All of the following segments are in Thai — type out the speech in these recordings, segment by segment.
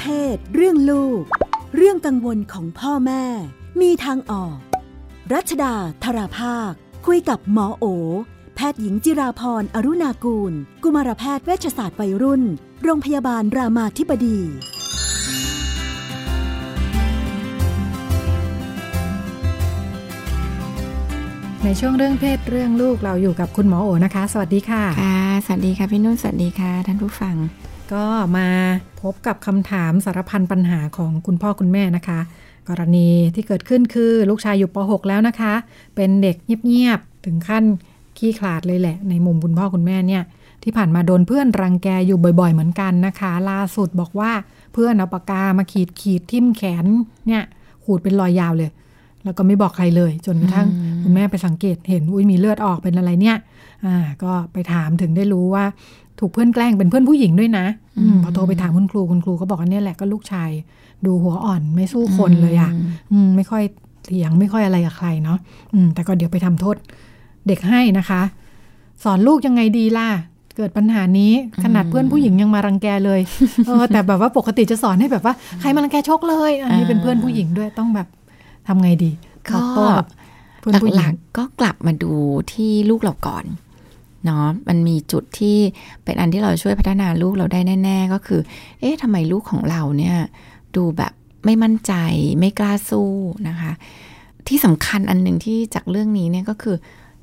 เพศ เรื่องลูก เรื่องกังวลของพ่อแม่ มีทางออก รัชดาธราภาค คุยกับหมอโอ แพทย์หญิงจิราพรอรุณากูล กุมารแพทย์เวชศาสตร์วัยรุ่น โรงพยาบาลรามาธิบดีในช่วงเรื่องเพศเรื่องลูกเราอยู่กับคุณหมอโอนะคะ สวัสดีค่ะ ค่ะ สวัสดีค่ะพี่นุ่น สวัสดีค่ะ ท่านผู้ฟัง ก็มาพบกับคำถามสารพันปัญหาของคุณพ่อคุณแม่นะคะ กรณีที่เกิดขึ้นคือลูกชายอยู่ป .6 แล้วนะคะ เป็นเด็กเงียบๆ ถึงขั้นขี้ขลาดเลยแหละ ในมุมคุณพ่อคุณแม่เนี่ย ที่ผ่านมาโดนเพื่อนรังแกอยู่บ่อย ๆ เหมือนกันนะคะ ล่าสุดบอกว่าเพื่อนเอาปากกามาขีดขีดทิ่มแขนเนี่ยขูดเป็นรอยยาวเลย แล้วก็ไม่บอกใครเลย จนกระทั่งคุณแม่ไปสังเกตเห็นอุ้ยมีเลือดออกเป็นอะไรเนี่ย อ่า ก็ไปถามถึงได้รู้ว่า ถูกเพื่อนแกล้งเป็นเพื่อนผู้หญิงด้วยนะอมพอโทรไปถามคุณครูคุณครูก็บอกว่าเนี่ยแหละก็ลูกชาย ดูหัวอ่อนไม่สู้คนเลยอะ่ะอืมไม่ค่อยเถียงไม่ค่อยอะไรกับใครเนาะอืมแต่ก็เดี๋ยวไปทำโทษเด็กให้นะคะ สอนลูกยังไงดีล่ะ เกิดปัญหานี้ขนาดเพื่อนผู้หญิงยังมารังแกเลยเออแต่แบบว่าปกติจะสอนให้แบบว่าใครมารังแกชกเลย อันนี้เป็นเพื่อนผู้หญิงด้วยต้องแบบทำไงดีก็ตอบโต้กับเพื่อนผู้หหญิลังกๆก็กลับมาดูที่ลูกเราก่อน เนาะมันมีจุดที่เป็นอันที่เราช่วยพัฒนาลูกเราได้แน่ ๆ ก็คือ เอ๊ะทำไมลูกของเราเนี่ยดูแบบไม่มั่นใจไม่กล้าสู้นะคะ ที่สำคัญอันหนึ่งที่จากเรื่องนี้เนี่ยก็คือ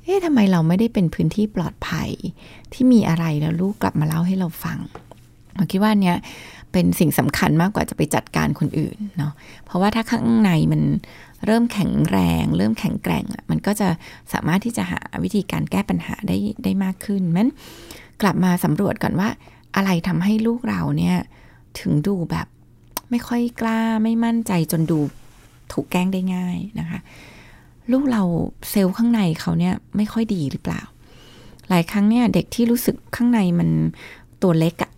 เอ๊ะทำไมเราไม่ได้เป็นพื้นที่ปลอดภัย ที่มีอะไรแล้วลูกกลับมาเล่าให้เราฟังเราคิดว่าเนี่ย เป็นสิ่งสำคัญมากกว่าจะไปจัดการคนอื่นเนาะเพราะว่าถ้าข้างในมันเริ่มแข็งแรง เริ่มแข็งแกร่งอะมันก็จะสามารถที่จะหาวิธีการแก้ปัญหาได้ได้มากขึ้นมันกลับมาสำรวจก่อนว่า อะไรทำให้ลูกเราเนี่ยถึงดูแบบไม่ค่อยกล้าไม่มั่นใจจนดูถูกแกล้งได้ง่ายนะคะ ลูกเราเซลล์ข้างในเขาเนี่ยไม่ค่อยดีหรือเปล่า หลายครั้งเนี่ยเด็กที่รู้สึกข้างในมันตัวเล็กอะ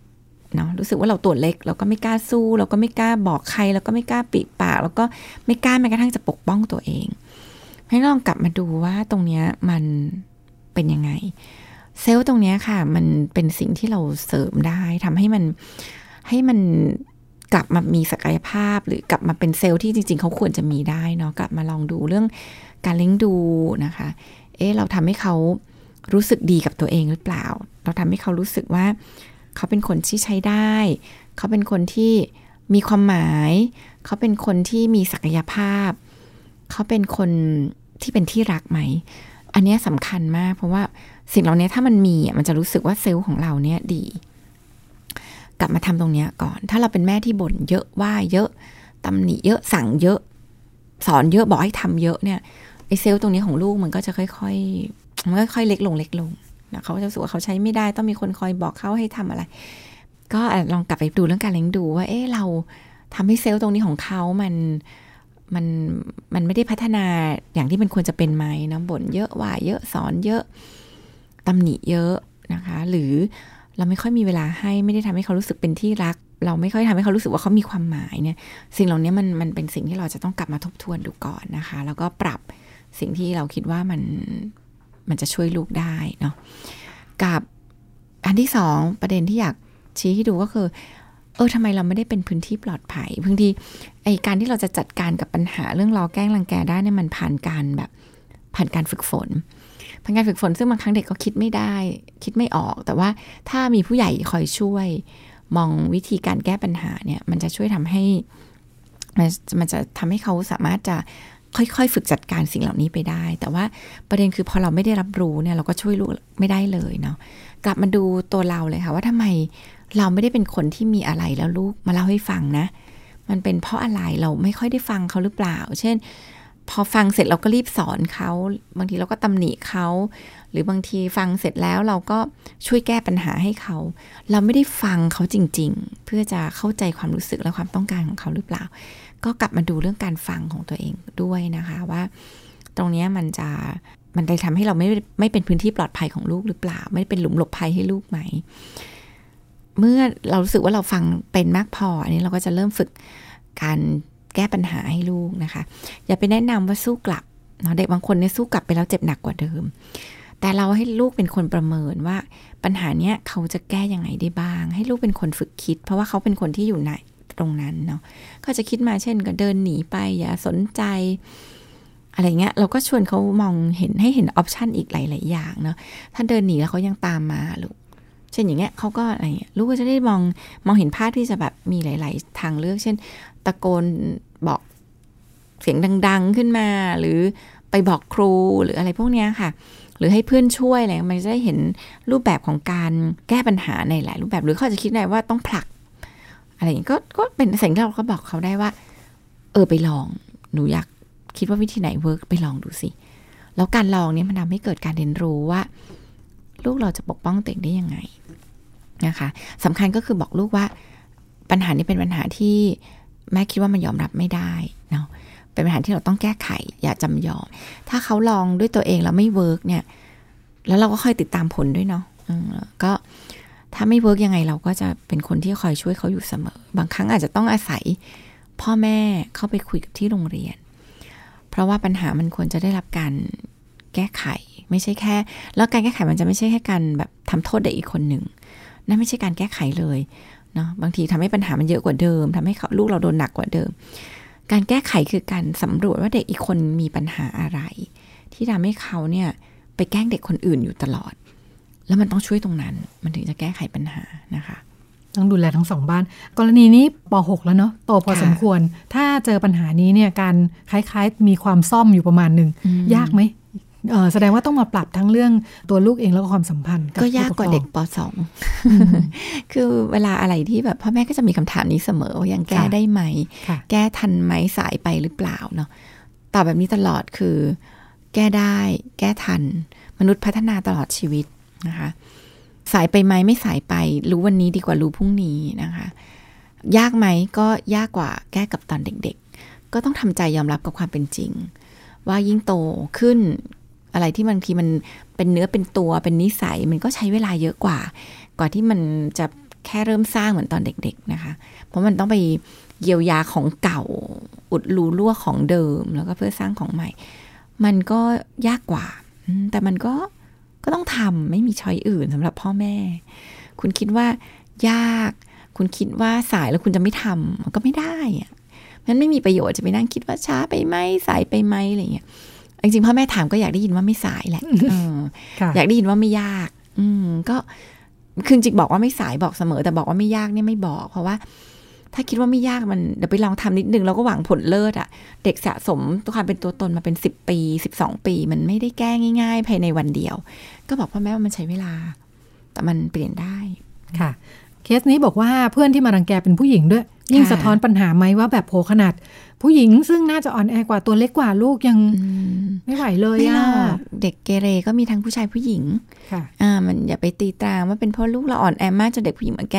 เนาะรู้สึกว่าเราตัวเล็กเราก็ไม่กล้าสู้เราก็ไม่กล้าบอกใครเราก็ไม่กล้าปิดปากแล้วก็ไม่กล้าแม้กระทั่งจะปกป้องตัวเองให้ลองกลับมาดูว่าตรงเนี้ยมันเป็นยังไง เซลล์ตรงเนี้ยค่ะ มันเป็นสิ่งที่เราเสริมได้ทำให้มันให้มันกลับมามีศักยภาพ หรือกลับมาเป็นเซลล์ที่จริง ๆ เขาควรจะมีได้เนาะกลับมาลองดูเรื่องการเลี้ยงดูนะคะ เอ๊ะเราทำให้เขารู้สึกดีกับตัวเองหรือเปล่า เราทำให้เขารู้สึกว่า เขาเป็นคนที่ใช้ได้ เขาเป็นคนที่มีความหมาย เขาเป็นคนที่มีศักยภาพ เขาเป็นคนที่เป็นที่รักไหม อันนี้สำคัญมาก เพราะว่าสิ่งเหล่านี้ถ้ามันมีอะมันจะรู้สึกว่าเซลล์ของเราเนี่ยดี กลับมาทำตรงเนี้ยก่อน ถ้าเราเป็นแม่ที่บ่นเยอะว่าเยอะตำหนิเยอะสั่งเยอะ สอนเยอะบอกให้ทำเยอะเนี่ยไอเซลล์ตรงนี้ของลูกมันก็จะค่อยๆมันก็ค่อยเล็กลงเล็กลง นะเขาจะรู้สึกว่าเขาใช้ไม่ได้ต้องมีคนคอยบอกเขาให้ทำอะไร ก็ลองกลับไปดูเรื่องการเลี้ยงดูว่า เอ๊ะเราทำให้เซลล์ตรงนี้ของเขามันมันมันไม่ได้พัฒนาอย่างที่มันควรจะเป็นไหมนะบ่นเยอะว่าเยอะสอนเยอะตำหนิเยอะนะคะ หรือเราไม่ค่อยมีเวลาให้ไม่ได้ทำให้เขารู้สึกเป็นที่รัก เราไม่ค่อยทำให้เขารู้สึกว่าเขามีความหมายเนี่ยสิ่งเหล่านี้มันมันเป็นสิ่งที่เราจะต้องกลับมาทบทวนดูก่อนนะคะ แล้วก็ปรับสิ่งที่เราคิดว่ามัน มันจะช่วยลูกได้เนาะกับอันที่สองประเด็นที่อยากชี้ให้ดูก็คือ เออทำไมเราไม่ได้เป็นพื้นที่ปลอดภัยบางที่ไอการที่เราจะจัดการกับปัญหาเรื่องล้อแกล้งรังแกได้เนี่ยมันผ่านการแบบผ่านการฝึกฝนผ่านการฝึกฝนซึ่งบางครั้งเด็กก็คิดไม่ได้ คิดไม่ออก แต่ว่าถ้ามีผู้ใหญ่คอยช่วย มองวิธีการแก้ปัญหาเนี่ย มันจะช่วยทำให้มันมันจะทำให้เขาสามารถจะ ค่อยๆ ฝึกจัดการสิ่งเหล่านี้ไปได้ แต่ว่าประเด็นคือพอเราไม่ได้รับรู้เนี่ยเราก็ช่วยลูกไม่ได้เลยเนาะกลับมาดูตัวเราเลยค่ะ ว่าทำไมเราไม่ได้เป็นคนที่มีอะไรแล้วลูกมาเล่าให้ฟังนะ มันเป็นเพราะอะไรเราไม่ค่อยได้ฟังเขาหรือเปล่า เช่น พอฟังเสร็จเราก็รีบสอนเขา บางทีเราก็ตำหนิเขา หรือบางทีฟังเสร็จแล้วเราก็ช่วยแก้ปัญหาให้เขา เราไม่ได้ฟังเขาจริง ๆ เพื่อจะเข้าใจความรู้สึกและความต้องการของเขาหรือเปล่า ก็กลับมาดูเรื่องการฟังของตัวเองด้วยนะคะว่า ตรงนี้มันจะมันจะทำให้เราไม่ไม่เป็นพื้นที่ปลอดภัยของลูกหรือเปล่า ไม่เป็นหลุมหลบภัยให้ลูกไหม เมื่อเรารู้สึกว่าเราฟังเป็นมากพออันนี้เราก็จะเริ่มฝึกการ แก้ปัญหาให้ลูกนะคะ อย่าไปแนะนำว่าสู้กลับเนาะเด็กบางคนเนี่ยสู้กลับไปแล้วเจ็บหนักกว่าเดิม แต่เราให้ลูกเป็นคนประเมินว่าปัญหาเนี้ยเขาจะแก้ยังไงได้บ้าง ให้ลูกเป็นคนฝึกคิด เพราะว่าเขาเป็นคนที่อยู่ในตรงนั้นเนาะก็จะคิดมาเช่น ก็เดินหนีไปอย่าสนใจอะไรเงี้ยเราก็ชวนเขามองเห็นให้เห็นออปชันอีกหลาย ๆ อย่างเนาะถ้าเดินหนีแล้วเขายังตามมาลูกเช่นอย่างเงี้ยเขาก็อะไรเงี้ยลูกก็จะได้มองมองเห็นภาพที่จะแบบมีหลาย ๆ ทางเลือก เช่น ตะโกน บอกเสียงดัง ๆขึ้นมา หรือไปบอกครูหรืออะไรพวกนี้ค่ะ หรือให้เพื่อนช่วยอะไรมันจะได้เห็นรูปแบบของการแก้ปัญหาในหลายรูปแบบ หรือเขาจะคิดได้ว่าต้องผลัก อะไรอย่างนี้ก็ก็เป็นสิ่งที่เราก็บอกเขาได้ว่า เออไปลองหนูอยากคิดว่าวิธีไหนเวิร์กไปลองดูสิแล้วการลองเนี้ยมันทำให้เกิดการเรียนรู้ว่า ลูกเราจะปกป้องตัวเองได้ยังไงนะคะสำคัญก็คือบอกลูกว่าปัญหานี้เป็นปัญหาที่ แม่คิดว่ามันยอมรับไม่ได้เนาะเป็นปัญหาที่เราต้องแก้ไข อย่าจำยอม ถ้าเขาลองด้วยตัวเองแล้วไม่ work เนี่ย แล้วเราก็ค่อยติดตามผลด้วยเนาะก็ถ้าไม่ work ยังไงเราก็จะเป็นคนที่คอยช่วยเขาอยู่เสมอ บางครั้งอาจจะต้องอาศัยพ่อแม่เข้าไปคุยกับที่โรงเรียน เพราะว่าปัญหามันควรจะได้รับการแก้ไข ไม่ใช่แค่ แล้วการแก้ไขมันจะไม่ใช่แค่การแบบทำโทษเด็กอีกคนหนึ่งนั่นไม่ใช่การแก้ไขเลย เนาะบางทีทำให้ปัญหามันเยอะกว่าเดิมทำให้ลูกเราโดนหนักกว่าเดิม การแก้ไขคือการสำรวจว่าเด็กอีกคนมีปัญหาอะไร ที่ทำให้เขาเนี่ยไปแกล้งเด็กคนอื่นอยู่ตลอด แล้วมันต้องช่วยตรงนั้น มันถึงจะแก้ไขปัญหานะคะต้องดูแลทั้งสองบ้าน กรณีนี้ป .6 แล้วเนาะโตพอสมควร ถ้าเจอปัญหานี้เนี่ยการคล้ายๆ มีความซ่อมอยู่ประมาณหนึ่งยากไหม แสดงว่าต้องมาปรับทั้งเรื่องตัวลูกเองแล้วก็ความสัมพันธ์ก็ยากกว่าเด็กป .2 คือเวลาอะไรที่แบบพ่อแม่ก็จะมีคำถามนี้เสมอว่ายังแก้ได้ไหม แก้ทันไหมสายไปหรือเปล่าเนาะตอบแบบนี้ตลอดคือ แก้ได้ แก้ทัน มนุษย์พัฒนาตลอดชีวิตนะคะ สายไปไหมไม่สายไป รู้วันนี้ดีกว่ารู้พรุ่งนี้นะคะ ยากไหมก็ยากกว่าแก้กับตอนเด็ก ๆ ก็ต้องทำใจยอมรับกับความเป็นจริงว่ายิ่งโตขึ้น อะไรที่มันทีมันเป็นเนื้อเป็นตัวเป็นนิสัยมันก็ใช้เวลาเยอะกว่า กว่าที่มันจะแค่เริ่มสร้างเหมือนตอนเด็ก ๆนะคะ เพราะมันต้องไปเยียวยาของเก่าอุดรูรั่วของเดิมแล้วก็เพื่อสร้างของใหม่ มันก็ยากกว่า แต่มันก็ก็ต้องทำไม่มีช้อยอื่นสำหรับพ่อแม่ คุณคิดว่ายาก คุณคิดว่าสายแล้วคุณจะไม่ทำมันก็ไม่ได้อะมันไม่มีประโยชน์จะไปนั่งคิดว่าช้าไปไหมสายไปไหมอะไรเงี้ย จริงๆพ่อแม่ถามก็อยากได้ยินว่าไม่สายแหละอยากได้ยินว่าไม่ยาก อืมก็คือจริงบอกว่าไม่สายบอกเสมอ แต่บอกว่าไม่ยากเนี่ยไม่บอก เพราะว่า ถ้าคิดว่าไม่ยากมันเดี๋ยวไปลองทำนิดนึงแล้วก็หวังผลเลิศอะ่ะ เด็กสะสมตัวความเป็นตัวตนมาเป็นสิบปีสิบสองปี มันไม่ได้แก้ง่าย ๆ ภายในวันเดียว ก็บอกพ่อแม่ว่ามันใช้เวลา แต่มันเปลี่ยนได้ค่ะ เคสนี้บอกว่าเพื่อนที่มารังแกเป็นผู้หญิงด้วย ยิ่งสะท้อนปัญหาไหมว่าแบบโผขนาด ผู้หญิงซึ่งน่าจะอ่อนแอกว่าตัวเล็กกว่าลูกยังไม่ไหวเลยอะเด็กเกเรก็มีทั้งผู้ชายผู้หญิงค่ะอ่ามันอย่าไปตีตราว่าเป็นเพราะลูกเราอ่อนแอมากจนเด็กผู้หญิงเหมือนแก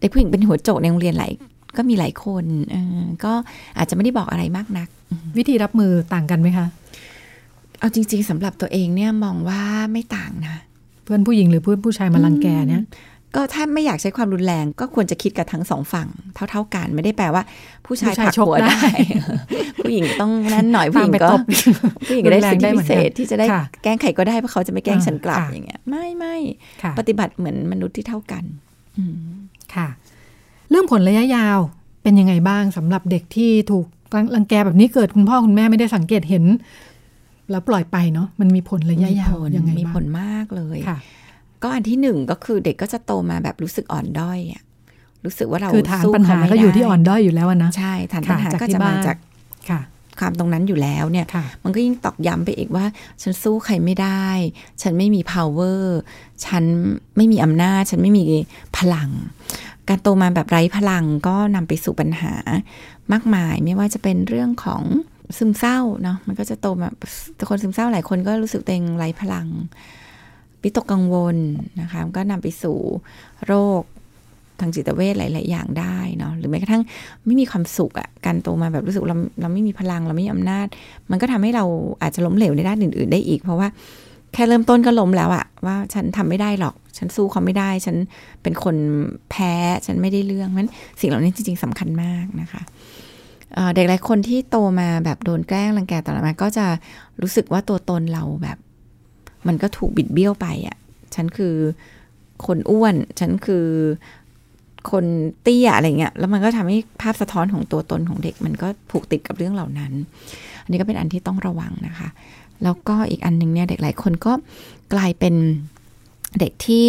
เด็กผู้หญิงเป็นหัวโจกในโรงเรียนหลายก็มีหลายคนอก็อาจจะไม่ได้บอกอะไรมากนัก วิธีรับมือต่างกันไหมคะ เอาจริง ๆสำหรับตัวเองเนี่ยมองว่าไม่ต่างนะ เพื่อนผู้หญิงหรือเพื่อนผู้ชายมาลังแกเนี่ย ก็ถ้าไม่อยากใช้ความรุนแรงก็ควรจะคิดกับทั้งสองฝั่ง เท่า ๆกันไม่ได้แปลว่า ผู้ชายผักหัวได้ ผู้หญิงต้องนั่นหน่อยผู้หญิงก็ผู้หญิงได้สิทธิพิเศษที่จะได้แกล้งใครก็ได้เพราะเขาจะไม่แกล้งฉันกลับอย่างเงี้ย ไม่ไม่ปฏิบัติเหมือนมนุษย์ที่เท่ากันค่ะ เรื่องผลระยะยาวเป็นยังไงบ้างสำหรับเด็กที่ถูกรังแกแบบนี้เกิดคุณพ่อคุณแม่ไม่ได้สังเกตเห็น แล้วปล่อยไปเนาะมันมีผลระยะยาวยังไงมีผลมากเลยค่ะ ก็อันที่หนึ่งก็คือเด็กก็จะโตมาแบบรู้สึกอ่อนด้อยอะรู้สึกว่าเราคือฐานปัญหาก็อยู่ที่อ่อนด้อยอยู่แล้วนะใช่ฐานปัญหาก็จะมาจากความตรงนั้นอยู่แล้วเนี่ย มันก็ยิ่งตอกย้ำไปอีกว่า ฉันสู้ใครไม่ได้ ฉันไม่มี power ฉันไม่มีอำนาจ ฉันไม่มีพลัง การโตมาแบบไร้พลังก็นำไปสู่ปัญหามากมาย ไม่ว่าจะเป็นเรื่องของซึมเศร้าเนาะ มันก็จะโตมาแต่คนซึมเศร้าหลายคนก็รู้สึกตัวเองไร้พลัง วิตกกังวลนะคะก็นำไปสู่โรคทางจิตเวชหลาย ๆ อย่างได้เนาะหรือแม้กระทั่งไม่มีความสุขอะ่ะการโตมาแบบรู้สึกเราเราไม่มีพลังเราไม่มีอำนาจ มันก็ทำให้เราอาจจะล้มเหลวในด้านอื่น ๆ ได้อีก เพราะว่าแค่เริ่มต้นก็ล้มแล้วอะว่าฉันทำไม่ได้หรอก ฉันสู้เขาไม่ได้ ฉันเป็นคนแพ้ฉันไม่ได้เรื่องนั้นสิ่งเหล่านี้จริง ๆสำคัญมากนะคะเด็กหลายคนที่โตมาแบบโดนแกล้งรังแกต่อดมาก็จะรู้สึกว่าตัวตนเราแบบ มันก็ถูกบิดเบี้ยวไปอะ่ะ ฉันคือคนอ้วน ฉันคือคนเตี้ยอะไรเงี้ย แล้วมันก็ทำให้ภาพสะท้อนของตัวตนของเด็ก มันก็ผูกติดกับเรื่องเหล่านั้น อันนี้ก็เป็นอันที่ต้องระวังนะคะ แล้วก็อีกอันหนึ่งเนี่ยเด็กหลายคนก็กลายเป็นเด็กที่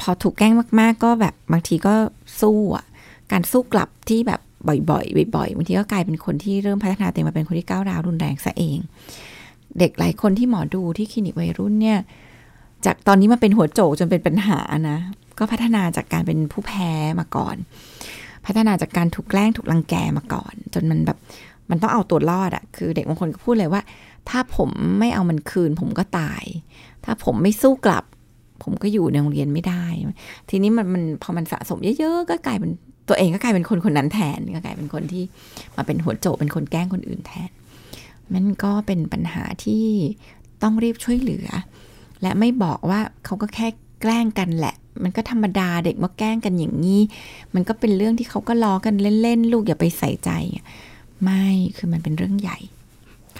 พอถูกแกล้งมากๆ ก็แบบบางทีก็สู้อะ การสู้กลับที่แบบบ่อยๆ บ่อยๆ บางทีก็กลายเป็นคนที่เริ่มพัฒนาตัวเองมาเป็นคนที่ก้าวร้าวรุนแรงซะเอง เด็กหลายคนที่หมอดูที่คลินิกวัยรุ่นเนี่ย จากตอนนี้มาเป็นหัวโจกจนเป็นปัญหานะ ก็พัฒนาจากการเป็นผู้แพ้มาก่อน พัฒนาจากการถูกแกล้งถูกรังแกมาก่อน จนมันแบบมันต้องเอาตัวรอดอะคือเด็กบางคนก็พูดเลยว่า ถ้าผมไม่เอามันคืน ผมก็ตาย ถ้าผมไม่สู้กลับ ผมก็อยู่ในโรงเรียนไม่ได้ ทีนี้มันมันพอมันสะสมเยอะๆก็กลายเป็นตัวเองก็กลายเป็นคนคนนั้นแทนก็กลายเป็นคนที่มาเป็นหัวโจกเป็นคนแกล้งคนอื่นแทน มันก็เป็นปัญหาที่ต้องรีบช่วยเหลือ และไม่บอกว่าเขาก็แค่แกล้งกันแหละ มันก็ธรรมดาเด็กมาแกล้งกันอย่างนี้ มันก็เป็นเรื่องที่เขาก็ล้อกันเล่นๆ ลูกอย่าไปใส่ใจ ไม่คือมันเป็นเรื่องใหญ่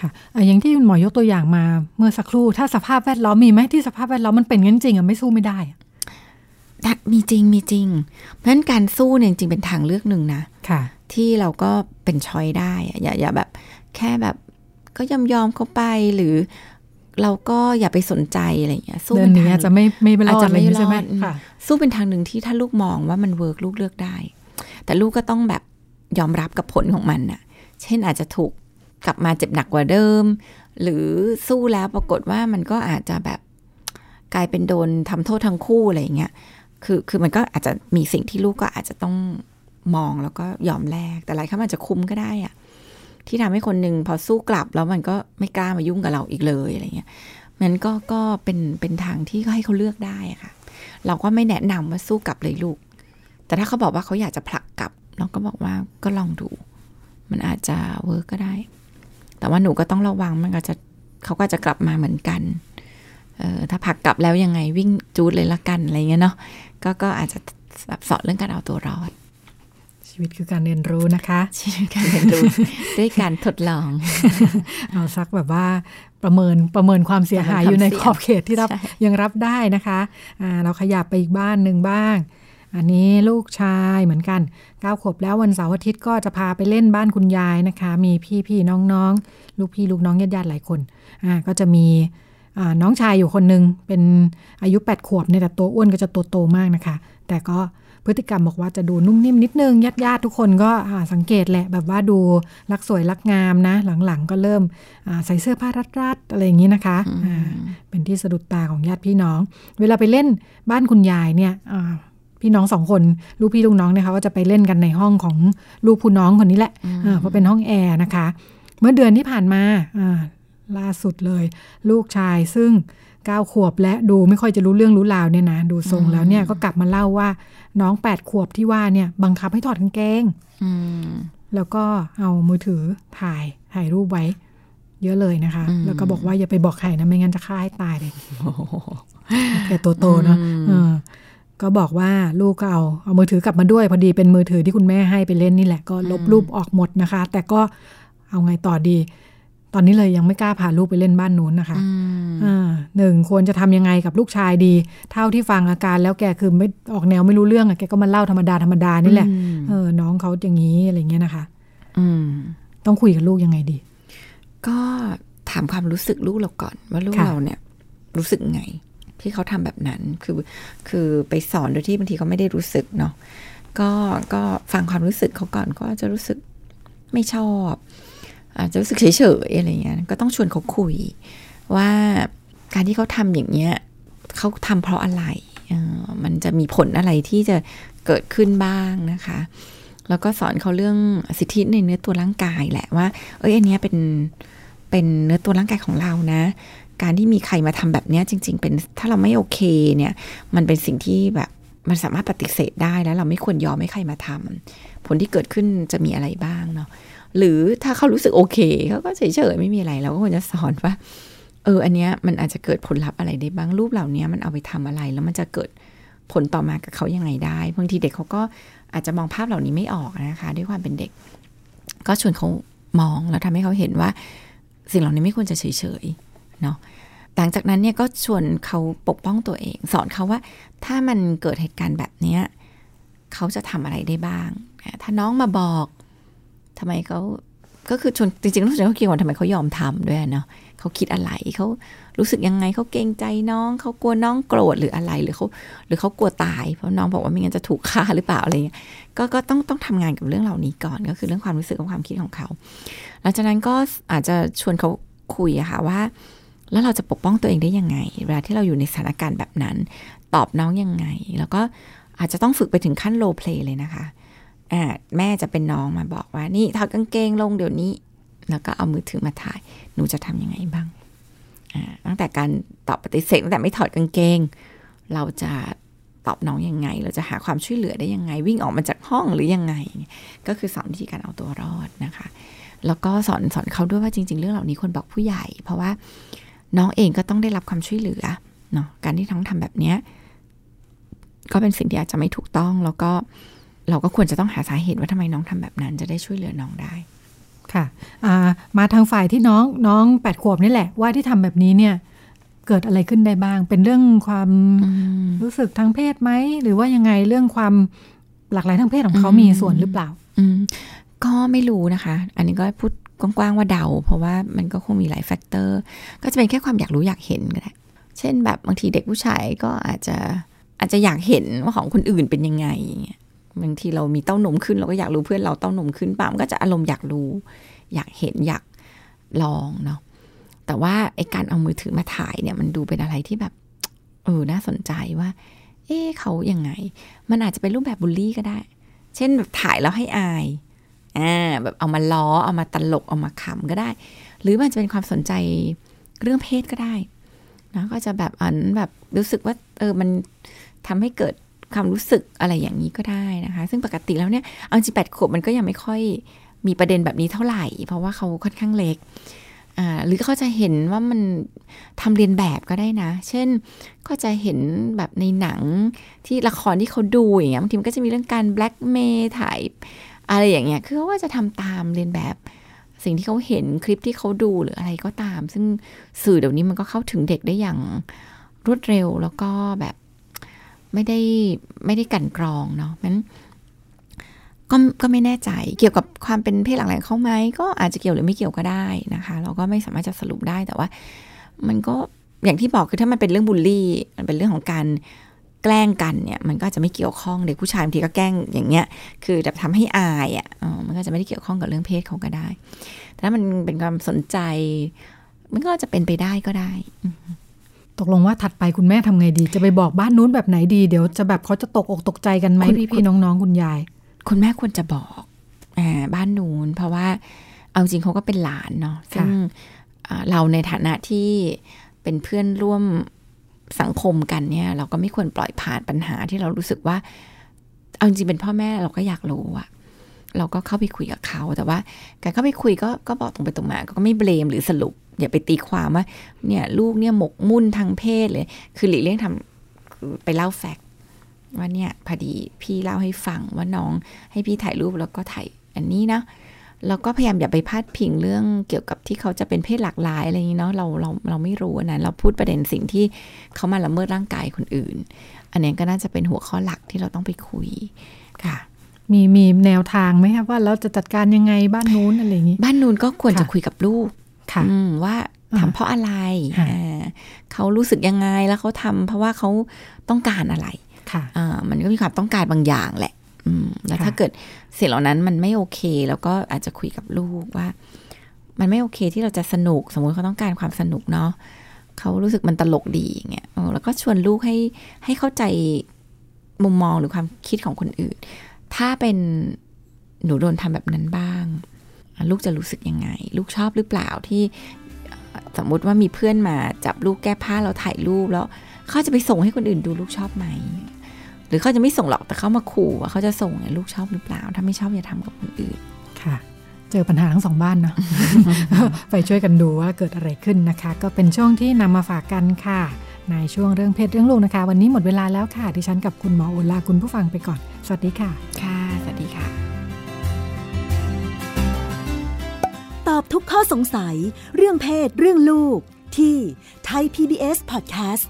ค่ะอย่างที่คุณหมอยกตัวอย่างมาเมื่อสักครู่ ถ้าสภาพแวดล้อมมีไหมที่สภาพแวดล้อมมันเป็นงั้นจริงอะไม่สู้ไม่ได้อะมีจริงมีจริง เพราะฉะนั้นการสู้เนี่ยจริงเป็นทางเลือกหนึ่งนะค่ะ ที่เราก็เป็นช้อยได้อะอย่าอย่าแบบแค่แบบ ก็ยอมยอมเขาไปหรือเราก็อย่าไปสนใจอะไรอย่างเงี้ยสู้เดิเป็นนหนีทางอาจจะไม่ไม่รออาจดจะอะไรอไม่ย่างนี้รใช่ไหมอดอืมค่ะสู้เป็นทางหนึ่งที่ถ้าลูกมองว่ามันเวิร์กลูกเลือกได้ แต่ลูกก็ต้องแบบยอมรับกับผลของมันน่ะ เช่นอาจจะถูกกลับมาเจ็บหนักกว่าเดิม หรือสู้แล้วปรากฏว่ามันก็อาจจะแบบกลายเป็นโดนทำโทษทั้งคู่อะไรอย่างเงี้ยคือคือมันก็อาจจะมีสิ่งที่ลูกก็อาจจะต้องมองแล้วก็ยอมแลกแต่หลายครั้งมันอาจจะคุ้มก็ได้อะ ที่ทำให้คนหนึ่งพอสู้กลับแล้วมันก็ไม่กล้ามายุ่งกับเราอีกเลยอะไรเงี้ยมันก็ก็เป็นเป็นทางที่ก็ให้เขาเลือกได้ค่ะ เราก็ไม่แนะนำว่าสู้กลับเลยลูก แต่ถ้าเขาบอกว่าเขาอยากจะผลักกลับ เราก็บอกว่าก็ลองดู มันอาจจะเวิร์กก็ได้ แต่ว่าหนูก็ต้องระวังมันก็จะเขาก็จะกลับมาเหมือนกันเออถ้าผลักกลับแล้วยังไงวิ่งจูดเลยละกันอะไรเงี้ยเนาะก็ก็อาจจะสอนเรื่องการเอาตัวรอด ชีวิตคือการเรียนรู้นะคะ ชีวิตการเรียนรู้ด้วยการทดลอง เอาสักแบบว่าประเมินประเมินความเสียหายอยู่ในขอบเขตที่รับใช่ยังรับได้นะคะอ่าเราขยับไปอีกบ้านหนึ่งบ้าง อันนี้ลูกชายเหมือนกันเก้าขวบแล้ววันเสาร์อาทิตย์ก็จะพาไปเล่นบ้านคุณยายนะคะ มีพี่พี่น้องน้องๆลูกพี่ลูกน้องญาติญาติๆหลายคนอ่าก็จะมีอ่าน้องชายอยู่คนหนึ่งเป็นอายุ 8 ขวบเนี่ยแต่ตัวอ้วนก็จะตัวโตมากนะคะ แต่ก็ พฤติกรรมบอกว่าจะดูนุ่มนิ่มนิดนึงญาติญาติๆทุกคนก็อ่าสังเกตแหละแบบว่าดูรักสวยรักงามนะ หลังๆ ก็เริ่มอ่าใส่เสื้อผ้ารัดๆอะไรอย่างนี้นะคะอ่าเป็นที่สะดุดตาของญาติพี่น้อง เวลาไปเล่นบ้านคุณยายเนี่ยอ่าพี่น้องสองคน ลูกพี่ลูกน้องเนี่ยเขาก็จะไปเล่นกันในห้องของลูกผู้น้องคนนี้แหละอ่าเพราะเป็นห้องแอร์นะคะ เมื่อเดือนที่ผ่านมาอ่าล่าสุดเลย ลูกชายซึ่ง เก้าขวบและดูไม่ค่อยจะรู้เรื่องรู้ราวเนี่ยนะ ดูทรงแล้วเนี่ยก็กลับมาเล่าว่าน้องแปดขวบที่ว่าเนี่ยบังคับให้ถอดกางเกงอืมแล้วก็เอามือถือถ่ายถ่ายรูปไว้ เยอะเลยนะคะอืมแล้วก็บอกว่าอย่าไปบอกใครนะไม่งั้นจะฆ่าให้ตายเลยแกตัวโตเนาะเออก็บอกว่าลูกก็เอาเอามือถือกลับมาด้วย พอดีเป็นมือถือที่คุณแม่ให้ไปเล่นนี่แหละก็ลบรูปออกหมดนะคะ แต่ก็เอาไงต่อดี ตอนนี้เลยยังไม่กล้าพาลูกไปเล่นบ้านนู้นนะคะอืมอ่าหนึ่งควรจะทำยังไงกับลูกชายดี เท่าที่ฟังอาการแล้วแกคือไม่ออกแนวไม่รู้เรื่องอะแกก็มาเล่าธรรมดาธรรมดานี่แหละอืมเออน้องเขาอย่างนี้อะไรเงี้ยนะคะ อืมต้องคุยกับลูกยังไงดี ก็ถามความรู้สึกลูกเราก่อน ว่าลูกค่ะเราเนี่ย รู้สึกไง ที่เขาทำแบบนั้นคือคือไปสอนโดยที่บางทีเขาไม่ได้รู้สึกเนาะก็ก็ฟังความรู้สึกเขาก่อนก็จะรู้สึกไม่ชอบ อาจจะรู้สึกเฉยๆอะไรเงี้ยก็ต้องชวนเขาคุย ว่าการที่เขาทำอย่างเงี้ยเขาทำเพราะอะไรมันจะมีผลอะไรที่จะเกิดขึ้นบ้างนะคะ แล้วก็สอนเขาเรื่องสิทธิในเนื้อตัวร่างกายแหละว่า เอ้ยอันเนี้ยเป็นเป็นเนื้อตัวร่างกายของเรานะ การที่มีใครมาทำแบบเนี้ยจริง ๆ เป็นถ้าเราไม่โอเคเนี่ย มันเป็นสิ่งที่แบบมันสามารถปฏิเสธได้แล้วเราไม่ควรยอมให้ใครมาทำผลที่เกิดขึ้นจะมีอะไรบ้างเนาะ หรือถ้าเขารู้สึกโอเคเขาก็เฉยๆไม่มีอะไรเราก็ควรจะสอนว่า เออ อันเนี้ยมันอาจจะเกิดผลลัพธ์อะไรได้บ้างรูปเหล่านี้มันเอาไปทำอะไร แล้วมันจะเกิดผลต่อมากับเขายังไงได้บางทีเด็กเขาก็อาจจะมองภาพเหล่านี้ไม่ออกนะคะ ด้วยความเป็นเด็ก ก็ชวนเขามองแล้วทำให้เขาเห็นว่า สิ่งเหล่านี้ไม่ควรจะเฉยๆเนาะหลังจากนั้นเนี่ยก็ชวนเขาปกป้องตัวเอง สอนเขาว่าถ้ามันเกิดเหตุการณ์แบบเนี้ยเขาจะทำอะไรได้บ้าง ถ้าน้องมาบอก ทำไมเขาก็คือชนจริงๆต้องสนเขาคิดก่อนทำไมเขายอมทำด้วยเนาะเขาคิดอะไรเขารู้สึกยังไงเขาเกรงใจน้องเขากลัวน้องโกรธหรืออะไรหรือเขาหรือเขากลัวตายเพราะน้องบอกว่าไม่งั้นจะถูกฆ่าหรือเปล่าอะไรเงี้ยก็ก็ต้องต้องทำงานกับเรื่องเหล่านี้ก่อนก็คือเรื่องความรู้สึกกับความคิดของเขาหลังจากนั้นก็อาจจะชวนเขาคุยอะค่ะว่า แล้วเราจะปกป้องตัวเองได้ยังไง เวลาที่เราอยู่ในสถานการณ์แบบนั้น ตอบน้องยังไง แล้วก็อาจจะต้องฝึกไปถึงขั้นโลเพลเลยนะคะ แม่จะเป็นน้องมาบอกว่า นี่ถอดกางเกงลงเดี๋ยวนี้ แล้วก็เอามือถือมาถ่าย หนูจะทำยังไงบ้างตั้งแต่การตอบปฏิเสธตั้งแต่ไม่ถอดกางเกง เราจะตอบน้องยังไง เราจะหาความช่วยเหลือได้ยังไง วิ่งออกมาจากห้องหรือยังไง ก็คือสอนวิธีการเอาตัวรอดนะคะ แล้วก็สอนสอนเขาด้วยว่าจริง ๆ เรื่องเหล่านี้คนบอกผู้ใหญ่ เพราะว่าน้องเองก็ต้องได้รับความช่วยเหลือเนาะการที่ท้องทำแบบเนี้ยก็เป็นสิ่งที่อาจจะไม่ถูกต้องแล้วก็ เราก็ควรจะต้องหาสาเหตุว่าทำไมน้องทำแบบนั้น จะได้ช่วยเหลือน้องได้ค่ะมาทางฝ่ายที่น้องน้องแปดขวบนี่แหละ ว่าที่ทำแบบนี้เนี่ยเกิดอะไรขึ้นได้บ้าง เป็นเรื่องความรู้สึกทางเพศไหม หรือว่ายังไงเรื่องความหลากหลายทางเพศของเขามีส่วนหรือเปล่าอืก็ไม่รู้นะคะ อันนี้ก็พูดกว้างๆว่าเดา เพราะว่ามันก็คงมีหลายแฟกเตอร์ ก็จะเป็นแค่ความอยากรู้อยากเห็นก็ได้ เช่นแบบบางทีเด็กผู้ชายก็อาจจะอาจจะอยากเห็นว่าของคนอื่นเป็นยังไง บางทีเรามีเต้านมขึ้นเราก็อยากรู้เพื่อนเราเต้านมขึ้นปามก็จะอารมณ์อยากรู้ อยากเห็นอยากลองเนาะแต่ว่าไอการเอามือถือมาถ่ายเนี่ยมันดูเป็นอะไรที่แบบเออน่าสนใจว่า เอ๊เขายังไง มันอาจจะเป็นรูปแบบบูลลี่ก็ได้ เช่นแบบถ่ายแล้วให้อายอ่าแบบเอามาล้อเอามาตลกเอามาขำก็ได้ หรือมันจะเป็นความสนใจเรื่องเพศก็ได้นะก็จะแบบอันแบบรู้สึกว่าเออมันทำให้เกิด ความรู้สึกอะไรอย่างนี้ก็ได้นะคะ ซึ่งปกติแล้วเนี่ยเอาจริงแปดขวบมันก็ยังไม่ค่อยมีประเด็นแบบนี้เท่าไหร่ เพราะว่าเขาค่อนข้างเล็กอ่าหรือเขาจะเห็นว่ามันทำเรียนแบบก็ได้นะ เช่นก็จะเห็นแบบในหนังที่ละครที่เขาดูอย่างเงี้ยบางทีมันก็จะมีเรื่องการแบล็กเมย์ถ่ายอะไรอย่างเงี้ยคือเขาว่าจะทำตามเรียนแบบสิ่งที่เขาเห็นคลิปที่เขาดูหรืออะไรก็ตาม ซึ่งสื่อเดี๋ยวนี้มันก็เข้าถึงเด็กได้อย่างรวดเร็วแล้วก็แบบ ไม่ได้ไม่ได้กันกรองเนาะมันก็ก็ไม่แน่ใจเกี่ยวกับความเป็นเพศหลากหลายเขาไหมก็อาจจะเกี่ยวหรือไม่เกี่ยวก็ได้นะคะ เราก็ไม่สามารถจะสรุปได้แต่ว่า มันก็อย่างที่บอกคือถ้ามันเป็นเรื่องบูลลี่มันเป็นเรื่องของการแกล้งกันเนี่ยมันก็จะไม่เกี่ยวข้องเด็กผู้ชายบางทีก็แกล้งอย่างเงี้ย คือแบบทำให้อายอะ่ะมันก็จะไม่ได้เกี่ยวข้องกับเรื่องเพศเขาก็ได้ แต่ถ้ามันเป็นความสนใจ มันก็จะเป็นไปได้ก็ได้ กลงว่าถัดไปคุณแม่ทำไงดี จะไปบอกบ้านนู้นแบบไหนดี เดี๋ยวจะแบบเขาจะตกอกตกใจกันไหมพี่พี่น้องๆคุณยาย คุณแม่ควรจะบอกอ่าบ้านนู้นเพราะว่าเอาจริงเขาก็เป็นหลานเนาะซึ่งเราในฐานะที่เป็นเพื่อนร่วมสังคมกันเนี่ย เราก็ไม่ควรปล่อยผ่านปัญหาที่เรารู้สึกว่า เอาจริงเป็นพ่อแม่เราก็อยากรู้อะ เราก็เข้าไปคุยกับเขา แต่ว่า การเข้าไปคุยก็ก็บอกตรงไปตรงมา ก็ไม่เบลมหรือสรุป อย่าไปตีความว่า เนี่ยลูกเนี่ยหมกมุ่นทางเพศเลย คือหลีกเลี่ยงทำไปเล่าแฟกต์ว่าเนี่ยพอดีพี่เล่าให้ฟังว่าน้องให้พี่ถ่ายรูปแล้วก็ถ่ายอันนี้นะแล้วก็พยายามอย่าไปพาดพิงเรื่องเกี่ยวกับที่เขาจะเป็นเพศหลากหลายอะไรอย่างนี้เนาะเราเราเราไม่รู้นะเราพูดประเด็นสิ่งที่เขามาละเมิดร่างกายคนอื่น อันนี้ก็น่าจะเป็นหัวข้อหลักที่เราต้องไปคุยค่ะ มีมีแนวทางไหมครับว่าเราจะจัดการยังไงบ้านนู้นอะไรอย่างนี้ บ้านนู้นก็ควรจะคุยกับลูกว่าทำเพราะอะไร เขารู้สึกยังไงแล้วเขาทำเพราะว่าเขาต้องการอะไรมันก็มีความต้องการบางอย่างแหละแล้วถ้าเกิดสิ่งเหล่านั้นมันไม่โอเค แล้วก็อาจจะคุยกับลูกว่า มันไม่โอเคที่เราจะสนุกสมมุติเขาต้องการความสนุกเนาะเขารู้สึกมันตลกดีอย่างเงี้ยแล้วก็ชวนลูกให้ให้เข้าใจมุมมองหรือความคิดของคนอื่น ถ้าเป็นหนูโดนทำแบบนั้นบ้าง ลูกจะรู้สึกยังไง ลูกชอบหรือเปล่าที่สมมุติว่ามีเพื่อนมาจับลูกแก้ผ้าเราถ่ายรูปแล้วเขาจะไปส่งให้คนอื่นดูลูกชอบไหม หรือเขาจะไม่ส่งหรอกแต่เขามาขู่ว่าเขาจะส่งลูกชอบหรือเปล่า ถ้าไม่ชอบอย่าทำกับคนอื่นค่ะ เจอปัญหาทั้งสองบ้านเนาะไปช่วยกันดูว่าเกิดอะไรขึ้นนะคะ ก็เป็นช่วงที่นำมาฝากกันค่ะ ในช่วงเรื่องเพศเรื่องลูกนะคะ วันนี้หมดเวลาแล้วค่ะดิฉันกับคุณหมอโอลาคุณผู้ฟังไปก่อน สวัสดีค่ะ ค่ะ สวัสดีค่ะ ตอบทุกข้อสงสัย เรื่องเพศเรื่องลูก ที่ Thai PBS Podcast